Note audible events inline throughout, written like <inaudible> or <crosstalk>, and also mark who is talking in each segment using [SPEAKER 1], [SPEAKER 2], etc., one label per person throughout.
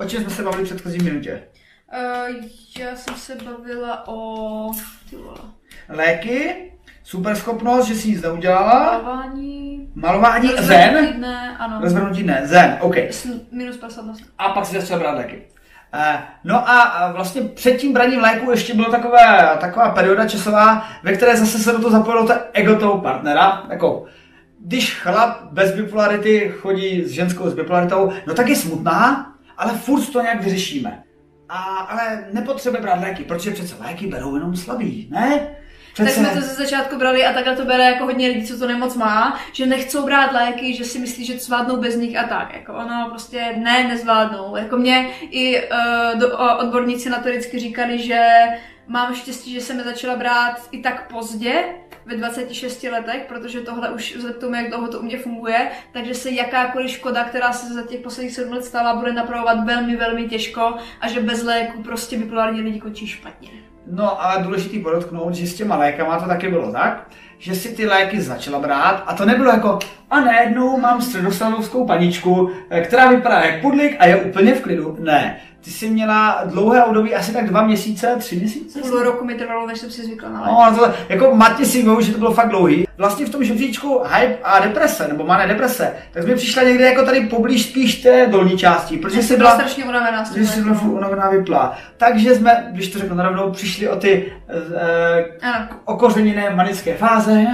[SPEAKER 1] O čem jsme se bavili v předchozí minutě?
[SPEAKER 2] Uh, já jsem se bavila o... Ty vole.
[SPEAKER 1] Léky, super schopnost, že si nic neudělala,
[SPEAKER 2] Malování...
[SPEAKER 1] malování, zen,
[SPEAKER 2] dne, ano.
[SPEAKER 1] rozvrhnutí ne, zen, OK.
[SPEAKER 2] S- Minus 50 na
[SPEAKER 1] A pak si začala brát léky. Eh, No a a vlastně před tím braním léku ještě byla takové, taková perioda časová, ve které zase se do toho zapojilo to ego toho partnera. Jako, když chlap bez bipolarity chodí s ženskou s bipolaritou, no tak je smutná, ale furt to nějak vyřešíme. A, ale nepotřebuje brát léky, protože přece léky berou jenom slabí, ne?
[SPEAKER 2] Tak
[SPEAKER 1] Přece...
[SPEAKER 2] jsme to ze začátku brali a takhle to bere jako hodně lidí, co to nemoc má, že nechcou brát léky, že si myslí, že to zvládnou bez nich a tak. Jako ono prostě ne, nezvládnou. Jako mě i uh, do, uh, odborníci na to vždycky říkali, že mám štěstí, že jsem je začala brát i tak pozdě, ve 26 letech, protože tohle už vzhledem tomu, jak dlouho to u mě funguje, takže se jakákoliv škoda, která se za těch posledních 7 let stala, bude napravovat velmi, velmi těžko a že bez léku prostě bipolární lidi končí špatně.
[SPEAKER 1] No a důležitý podotknout, že s těma lékama to taky bylo tak, že si ty léky začala brát a to nebylo jako a najednou mám středostanovskou paničku, která vypadá jak pudlik a je úplně v klidu. Ne, ty jsi měla dlouhé období, asi tak dva měsíce, tři měsíce?
[SPEAKER 2] Půl roku mi trvalo, než jsem si zvykla na.
[SPEAKER 1] No, to, jako matně si vím, že to bylo fakt dlouhý. Vlastně v tom žebříčku hype a deprese, nebo mané deprese, tak jsme přišla někde jako tady poblíž spíš té dolní části, protože jsi
[SPEAKER 2] byla strašně unavená z
[SPEAKER 1] že jsi byla furt unavená vyplá. Takže jsme, když to řeknu narovnou, přišli o ty eh, okořeněné manické fáze,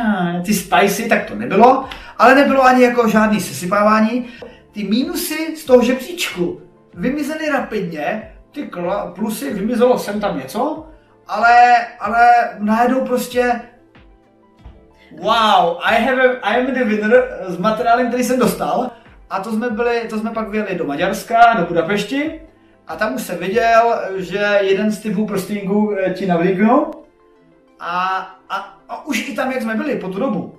[SPEAKER 1] ty spicy, tak to nebylo, ale nebylo ani jako žádný sesypávání. Ty mínusy z toho žebříčku vymizely rapidně, ty plusy vymizelo sem tam něco, ale, ale najednou prostě Wow, I have a, I am the winner s materiálem, který jsem dostal. A to jsme byli, to jsme pak vyjeli do Maďarska, do Budapešti. A tam už jsem viděl, že jeden z typů prstínků eh, ti navlíknu. A, a, a, už i tam, jak jsme byli po tu dobu,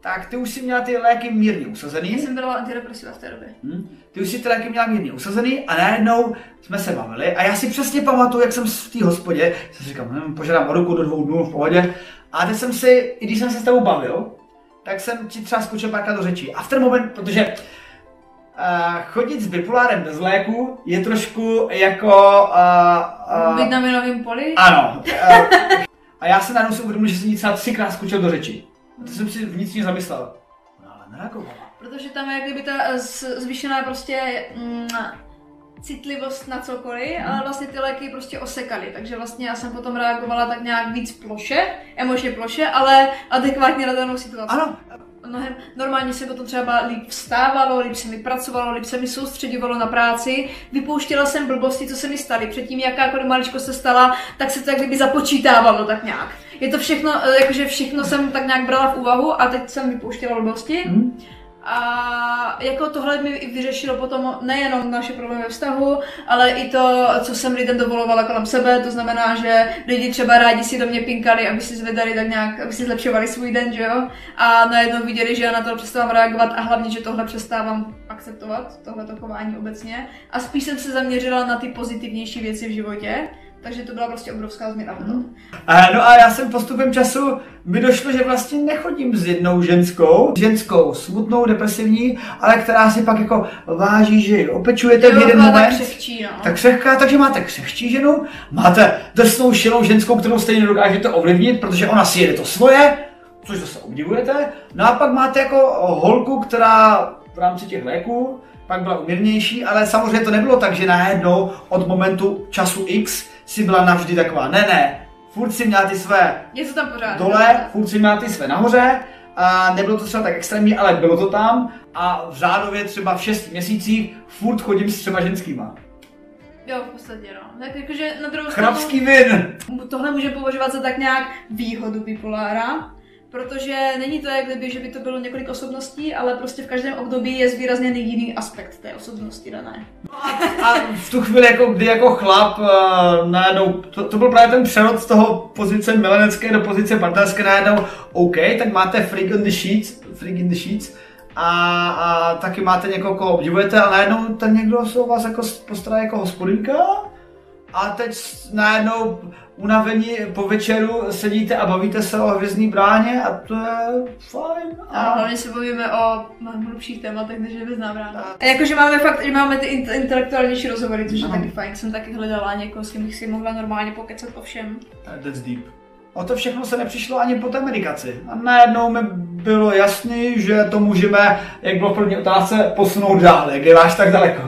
[SPEAKER 1] tak ty už si měla ty léky mírně usazený.
[SPEAKER 2] Já jsem byla antidepresiva v té době.
[SPEAKER 1] Hm? Ty už si ty léky měla mírně usazený a najednou jsme se bavili a já si přesně pamatuju, jak jsem v té hospodě, jsem si říkal, hm, požádám o ruku do dvou dnů v pohodě a teď jsem si, i když jsem se s tebou bavil, tak jsem ti třeba skočil párkrát do řečí. A v ten moment, protože uh, chodit s bipolárem bez léku je trošku jako... Uh,
[SPEAKER 2] Být na minovém poli?
[SPEAKER 1] ano. Uh, a já se najednou si uvědomil, že jsem třeba třikrát skočil do řeči. To jsem si vnitřně zamyslel. No ale nereagovala.
[SPEAKER 2] Protože tam je jak kdyby ta eh, z- zvýšená prostě mm, citlivost na cokoliv,
[SPEAKER 1] Mhm.
[SPEAKER 2] ale vlastně ty léky prostě osekaly, takže vlastně já jsem potom reagovala tak nějak víc ploše, emočně ploše, ale adekvátně na danou situaci.
[SPEAKER 1] Ano,
[SPEAKER 2] Mnohem normálně se potom třeba líp vstávalo, líp se mi pracovalo, líp se mi soustředovalo na práci, vypouštěla jsem blbosti, co se mi staly. Předtím jakákoliv maličko se stala, tak se to jak kdyby započítávalo tak nějak. Je to všechno, eh, jakože všechno jsem tak nějak brala v úvahu a teď jsem vypouštěla blbosti.
[SPEAKER 1] hm?
[SPEAKER 2] A jako tohle mi i vyřešilo potom nejenom naše problémy ve vztahu, ale i to, co jsem lidem dovolovala kolem sebe, to znamená, že lidi třeba rádi si do mě pinkali, aby si zvedali tak nějak, aby si zlepšovali svůj den, že jo? A najednou viděli, že já na to přestávám reagovat a hlavně, že tohle přestávám akceptovat, tohle chování obecně. A spíš jsem se zaměřila na ty pozitivnější věci v životě, takže to byla prostě obrovská změna potom.
[SPEAKER 1] A, no a já jsem postupem času mi došlo, že vlastně nechodím s jednou ženskou, ženskou smutnou, depresivní, ale která si pak jako váží, že ji opečujete v jeden
[SPEAKER 2] byla tak
[SPEAKER 1] moment.
[SPEAKER 2] křehčí, no.
[SPEAKER 1] Tak křehká, takže máte křehčí ženu, máte drsnou, šilou ženskou, kterou stejně dokážete ovlivnit, protože ona si jede to svoje, což zase obdivujete. No a pak máte jako holku, která v rámci těch léků pak byla umírnější, ale samozřejmě to nebylo tak, že najednou od momentu času X si byla navždy taková. Ne, ne, furt si měla ty své
[SPEAKER 2] Je to tam pořád.
[SPEAKER 1] dole, furt si měla ty své nahoře, a nebylo to třeba tak extrémní, ale bylo to tam a v řádově třeba v 6 měsících furt chodím s třema ženskýma.
[SPEAKER 2] Jo, v podstatě no. Tak jakože na druhou stranu,
[SPEAKER 1] Chrapský vin!
[SPEAKER 2] tohle může považovat za tak nějak výhodu bipolára, protože není to jak kdyby, že by to bylo několik osobností, ale prostě v každém období je zvýrazněný jiný aspekt té osobnosti dané.
[SPEAKER 1] A v tu chvíli, jako, kdy jako chlap uh, najednou, to, to, byl právě ten přerod z toho pozice milenecké do pozice partnerské najednou, OK, tak máte freak on the sheets, freak in the sheets, a, a taky máte někoho, koho obdivujete, a najednou ten někdo se o vás jako postará jako hospodinka a teď najednou unavení po večeru sedíte a bavíte se o hvězdný bráně a to je fajn.
[SPEAKER 2] A hlavně se bavíme o mnohem hlubších tématech, než je hvězdná brána. A jakože máme fakt, že máme ty intelektuálnější rozhovory, což je taky fajn. Jsem taky hledala někoho, s kým bych si mohla normálně pokecat o všem.
[SPEAKER 1] That's deep. O to všechno se nepřišlo ani po té medikaci. A najednou mi bylo jasný, že to můžeme, jak bylo v první otázce, posunout dál, jak je váš tak daleko.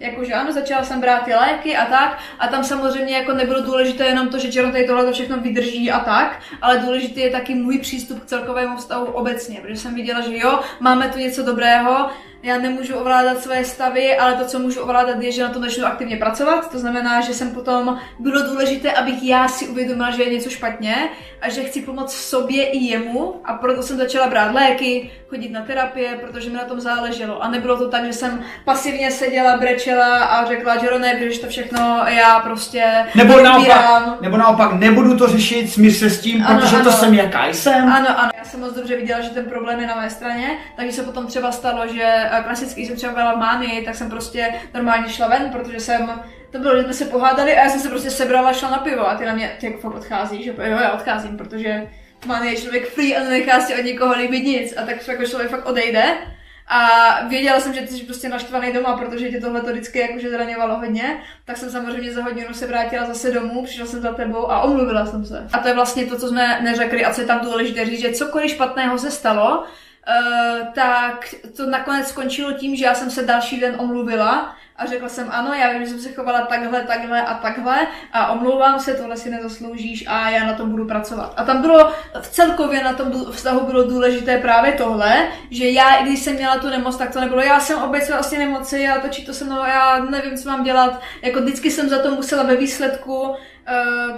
[SPEAKER 2] Jakože ano, začala jsem brát ty léky a tak, a tam samozřejmě jako nebylo důležité jenom to, že Jaron tady tohle to všechno vydrží a tak, ale důležitý je taky můj přístup k celkovému vztahu obecně, protože jsem viděla, že jo, máme tu něco dobrého, já nemůžu ovládat své stavy, ale to, co můžu ovládat, je, že na tom začnu aktivně pracovat. To znamená, že jsem potom bylo důležité, abych já si uvědomila, že je něco špatně a že chci pomoct sobě i jemu a proto jsem začala brát léky, chodit na terapie, protože mi na tom záleželo. A nebylo to tak, že jsem pasivně seděla, brečela a řekla, že ne, když to všechno já prostě
[SPEAKER 1] nebo naopak, nebo naopak, nebudu to řešit, smír se s tím, ano, protože ano. to jsem jaká jsem.
[SPEAKER 2] Ano, ano. Jsem moc dobře viděla, že ten problém je na mé straně, takže se potom třeba stalo, že klasicky jsem třeba byla v mánii, tak jsem prostě normálně šla ven, protože jsem to bylo, že jsme se pohádali a já jsem se prostě sebrala, šla na pivo a ty na mě, ty jako fakt odcházíš, že jo, já odcházím, protože Mani je člověk free a nenechá si od někoho líbit nic a tak jako člověk fakt odejde. A věděla jsem, že ty jsi prostě naštvaný doma, protože tě tohle to vždycky jakože zraňovalo hodně, tak jsem samozřejmě za hodinu se vrátila zase domů, přišla jsem za tebou a omluvila jsem se. A to je vlastně to, co jsme neřekli a co je tam důležité říct, že cokoliv špatného se stalo, Uh, tak to nakonec skončilo tím, že já jsem se další den omluvila a řekla jsem ano, já vím, že jsem se chovala takhle, takhle a takhle a omlouvám se, tohle si nezasloužíš a já na tom budu pracovat. A tam bylo, v celkově na tom vztahu bylo důležité právě tohle, že já, i když jsem měla tu nemoc, tak to nebylo, já jsem obecně vlastně nemoci, já točí to se mnou, já nevím, co mám dělat. Jako vždycky jsem za to musela ve výsledku uh,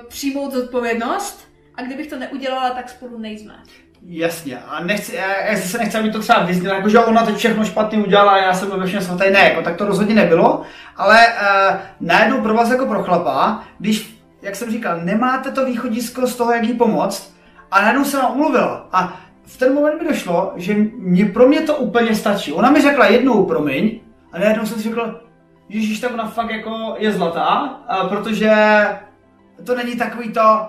[SPEAKER 2] přijmout zodpovědnost a kdybych to neudělala, tak spolu nejsme.
[SPEAKER 1] Jasně, a nechci, já, se nechci, aby to třeba vyznělo, jako že ona teď všechno špatně udělala a já jsem ve všem svatý, ne, jako, tak to rozhodně nebylo, ale uh, najednou pro vás jako pro chlapa, když, jak jsem říkal, nemáte to východisko z toho, jak jí pomoct, a najednou se vám umluvila. A v ten moment mi došlo, že mě, pro mě to úplně stačí. Ona mi řekla jednou promiň, a najednou jsem si řekl, Ježíš, tak ona fakt jako je zlatá, a protože to není takový to,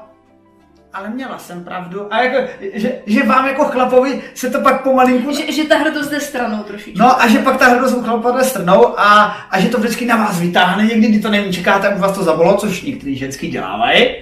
[SPEAKER 1] ale měla jsem pravdu. A jako, že, že vám jako chlapovi se to pak pomalinku...
[SPEAKER 2] Že, že ta hrdost jde stranou trošičku.
[SPEAKER 1] No a že pak ta hrdost u chlapa jde stranou a, a že to vždycky na vás vytáhne, někdy, kdy to nevím, čekáte, aby vás to zabolo, což některý ženský dělávají.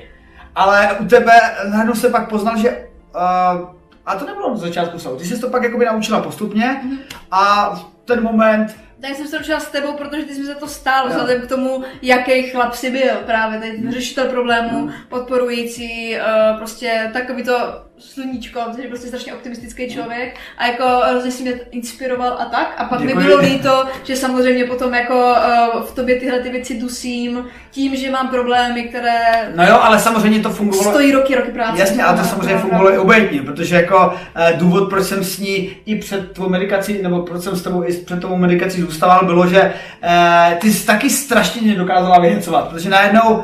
[SPEAKER 1] Ale u tebe najednou se pak poznal, že uh, a to nebylo od začátku salu. Ty jsi to pak jakoby naučila postupně mm-hmm. a v ten moment
[SPEAKER 2] tak jsem se s tebou, protože ty jsi mi za to stál, vzhledem k tomu, jaký chlap jsi byl právě, teď mm. řešitel problémů, mm. podporující, uh, prostě takový to sluníčko, protože prostě strašně optimistický člověk a jako hrozně si mě inspiroval a tak. A pak Děkuji. mi bylo líto, že samozřejmě potom jako uh, v tobě tyhle ty věci dusím tím, že mám problémy, které...
[SPEAKER 1] No jo, ale samozřejmě to fungovalo...
[SPEAKER 2] Stojí roky, roky práce.
[SPEAKER 1] Jasně, ale to samozřejmě fungovalo i obojitně, protože jako uh, důvod, proč jsem s ní i před tvou medikací, nebo proč jsem s tebou i před tvou medikací zůstával, bylo, že uh, ty jsi taky strašně nedokázala vyhecovat, protože najednou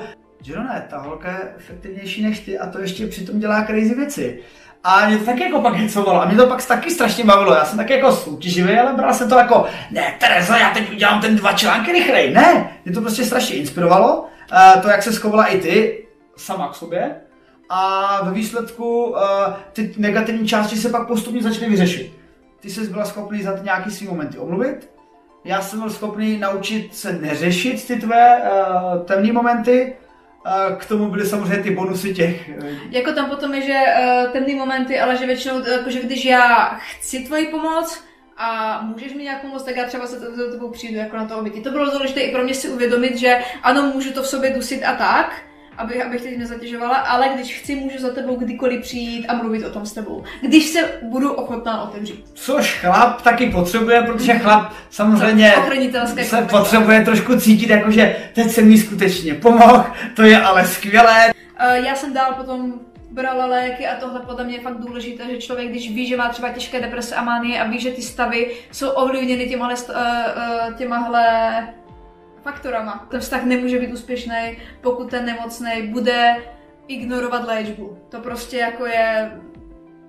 [SPEAKER 1] ne, ta holka je efektivnější než ty a to ještě přitom dělá crazy věci. A mě to taky jako pak hecovalo a mě to pak taky strašně bavilo. Já jsem taky jako soutěživý, ale bral jsem to jako, ne, Tereza, já teď udělám ten dva články rychleji. Ne, mě to prostě strašně inspirovalo. Uh, to, jak se skovala i ty, sama k sobě. A ve výsledku uh, ty negativní části se pak postupně začaly vyřešit. Ty jsi byla schopný za ty nějaký svý momenty omluvit. Já jsem byl schopný naučit se neřešit ty tvé uh, temné momenty a k tomu byly samozřejmě ty bonusy těch. Eh,
[SPEAKER 2] jako tam potom je, že uh, temný momenty, ale že většinou, jakože když já chci tvoji pomoc, a můžeš mi nějak pomoct, tak já třeba se do tebou přijdu jako na to oběti. To bylo důležité i pro mě si uvědomit, že ano, můžu to v sobě dusit a tak, abych, abych teď nezatěžovala, ale když chci, můžu za tebou kdykoliv přijít a mluvit o tom s tebou. Když se budu ochotná otevřít.
[SPEAKER 1] Což chlap taky potřebuje, protože chlap samozřejmě se potřebuje trošku cítit, jakože teď se mi skutečně pomohl, to je ale skvělé.
[SPEAKER 2] Uh, já jsem dál potom brala léky a tohle podle mě je fakt důležité, že člověk, když ví, že má třeba těžké deprese a mánie a ví, že ty stavy jsou ovlivněny těmahle, uh, uh, těmahle faktorama. Ten vztah nemůže být úspěšný, pokud ten nemocný bude ignorovat léčbu. To prostě jako je,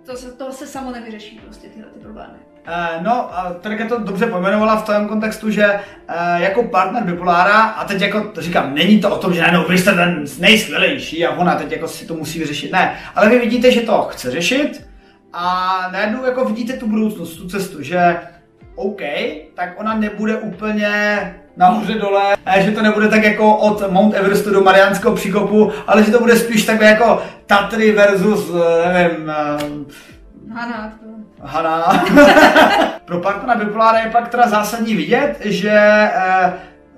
[SPEAKER 2] to se, to se samo nevyřeší prostě tyhle ty problémy.
[SPEAKER 1] Uh, no, Terka to dobře pojmenovala v tom kontextu, že uh, jako partner bipolára, a teď jako to říkám, není to o tom, že najednou vy jste ten nejskvělejší a ona teď jako si to musí vyřešit, ne, ale vy vidíte, že to chce řešit a najednou jako vidíte tu budoucnost, tu cestu, že OK, tak ona nebude úplně nahoře dole, že to nebude tak jako od Mount Everestu do Mariánského příkopu, ale že to bude spíš takové jako Tatry versus, nevím,
[SPEAKER 2] Hana.
[SPEAKER 1] Hana. <laughs> Pro partnera bipolára je pak teda zásadní vidět, že eh,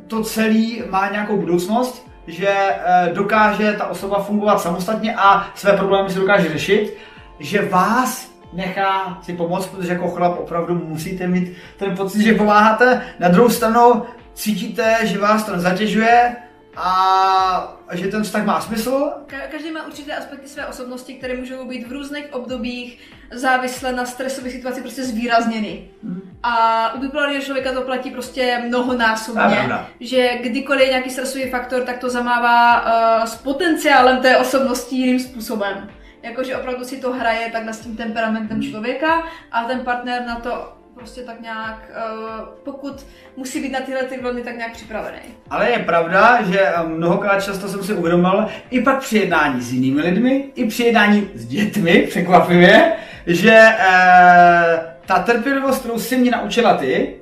[SPEAKER 1] to celé má nějakou budoucnost, že eh, dokáže ta osoba fungovat samostatně a své problémy si dokáže řešit, že vás nechá si pomoct, protože jako chlap opravdu musíte mít ten pocit, že pomáháte. Na druhou stranu cítíte, že vás to nezatěžuje, a že ten vztah má smysl.
[SPEAKER 2] Každý má určité aspekty své osobnosti, které můžou být v různých obdobích závisle na stresové situaci prostě zvýrazněny. Hmm. A u bipolárního člověka to platí prostě mnohonásobně, že kdykoliv je nějaký stresový faktor, tak to zamává uh, s potenciálem té osobnosti jiným způsobem. Jakože opravdu si to hraje tak s tím temperamentem člověka a ten partner na to prostě tak nějak, uh, pokud musí být na tyhle ty vlny tak nějak připravený.
[SPEAKER 1] Ale je pravda, že eh, mnohokrát často jsem si uvědomil, i pak při jednání s jinými lidmi, i při jednání s dětmi, <laughs> překvapivě, že uh, ta trpělivost, kterou si mě naučila ty,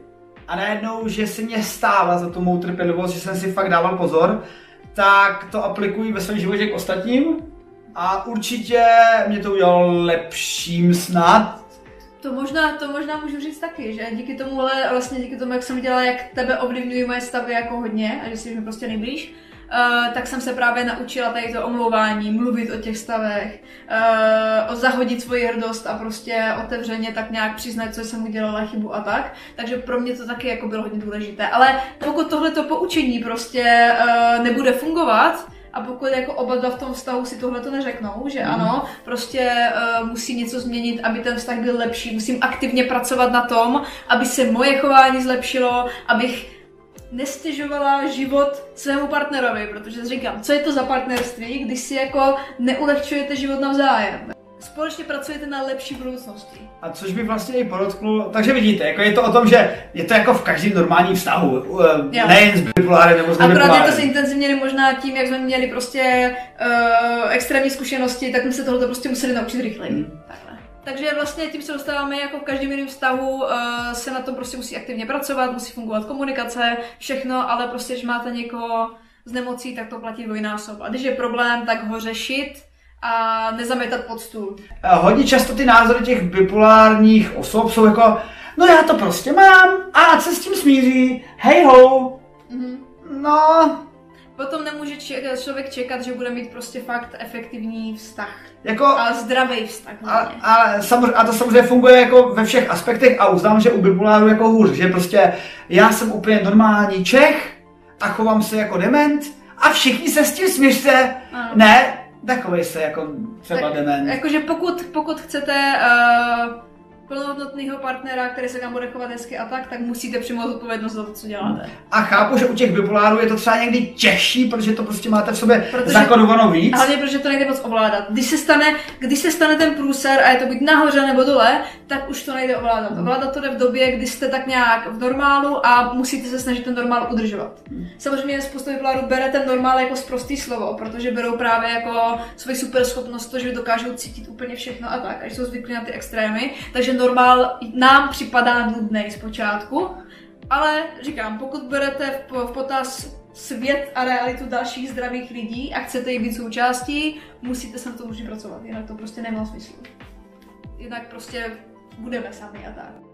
[SPEAKER 1] a najednou, že se mě stála za tu mou trpělivost, že jsem si fakt dával pozor, tak to aplikuji ve svém životě k ostatním a určitě mě to udělalo lepším snad,
[SPEAKER 2] to možná, to možná můžu říct taky, že díky tomu, ale vlastně díky tomu, jak jsem viděla, jak tebe ovlivňují moje stavy jako hodně a že jsi mi prostě nejblíž, Uh, tak jsem se právě naučila tady to omlouvání, mluvit o těch stavech, uh, o zahodit svoji hrdost a prostě otevřeně tak nějak přiznat, co jsem udělala chybu a tak. Takže pro mě to taky jako bylo hodně důležité. Ale pokud tohleto poučení prostě uh, nebude fungovat, a pokud jako oba dva v tom vztahu si tohle to neřeknou, že mm. ano, prostě uh, musí něco změnit, aby ten vztah byl lepší, musím aktivně pracovat na tom, aby se moje chování zlepšilo, abych nestěžovala život svému partnerovi, protože říkám, co je to za partnerství, když si jako neulehčujete život navzájem společně pracujete na lepší budoucnosti.
[SPEAKER 1] A což by vlastně i podotknul, takže vidíte, jako je to o tom, že je to jako v každém normálním vztahu, jo. nejen s bipolárem nebo s
[SPEAKER 2] Akorát je to zintenzivněný možná tím, jak jsme měli prostě uh, extrémní zkušenosti, tak jsme se tohle prostě museli naučit rychleji. Hmm. Takhle. Takže vlastně tím se dostáváme jako v každém jiném vztahu, uh, se na tom prostě musí aktivně pracovat, musí fungovat komunikace, všechno, ale prostě, když máte někoho z nemocí, tak to platí dvojnásob. A když je problém, tak ho řešit, a nezametat pod stůl.
[SPEAKER 1] Hodně často ty názory těch bipolárních osob jsou jako, no já to prostě mám a co s tím smíří, hej ho. Mm-hmm. No.
[SPEAKER 2] Potom nemůže člověk čekat, že bude mít prostě fakt efektivní vztah. Jako, a zdravý vztah.
[SPEAKER 1] A, a, samozřejmě, a to samozřejmě funguje jako ve všech aspektech a uznám, že u bipoláru jako hůř, že prostě já jsem úplně normální Čech a chovám se jako dement a všichni se s tím směřte. Ne, takový se jako třeba tak, dement.
[SPEAKER 2] Jakože pokud, pokud chcete uh, plnohodnotného partnera, který se vám bude chovat hezky a tak, tak musíte přijmout odpovědnost za to, co děláte.
[SPEAKER 1] A chápu, že u těch bipolárů je to třeba někdy těžší, protože to prostě máte v sobě protože, zakodovanou víc.
[SPEAKER 2] Hlavně, protože to nejde moc ovládat. Když se stane, když se stane ten průser a je to buď nahoře nebo dole, tak už to nejde ovládat. Hmm. Ovládat to jde v době, kdy jste tak nějak v normálu a musíte se snažit ten normál udržovat. Hmm. Samozřejmě spousta bipolárů bere ten normál jako zprostý slovo, protože berou právě jako svoji super schopnost to, že dokážou cítit úplně všechno a tak, a jsou zvyklí na ty extrémy. Takže normál nám připadá nudný zpočátku, ale říkám, pokud berete v, potaz svět a realitu dalších zdravých lidí a chcete jí být součástí, musíte se na to už pracovat, jinak to prostě nemá smysl. Jinak prostě budeme sami a tak.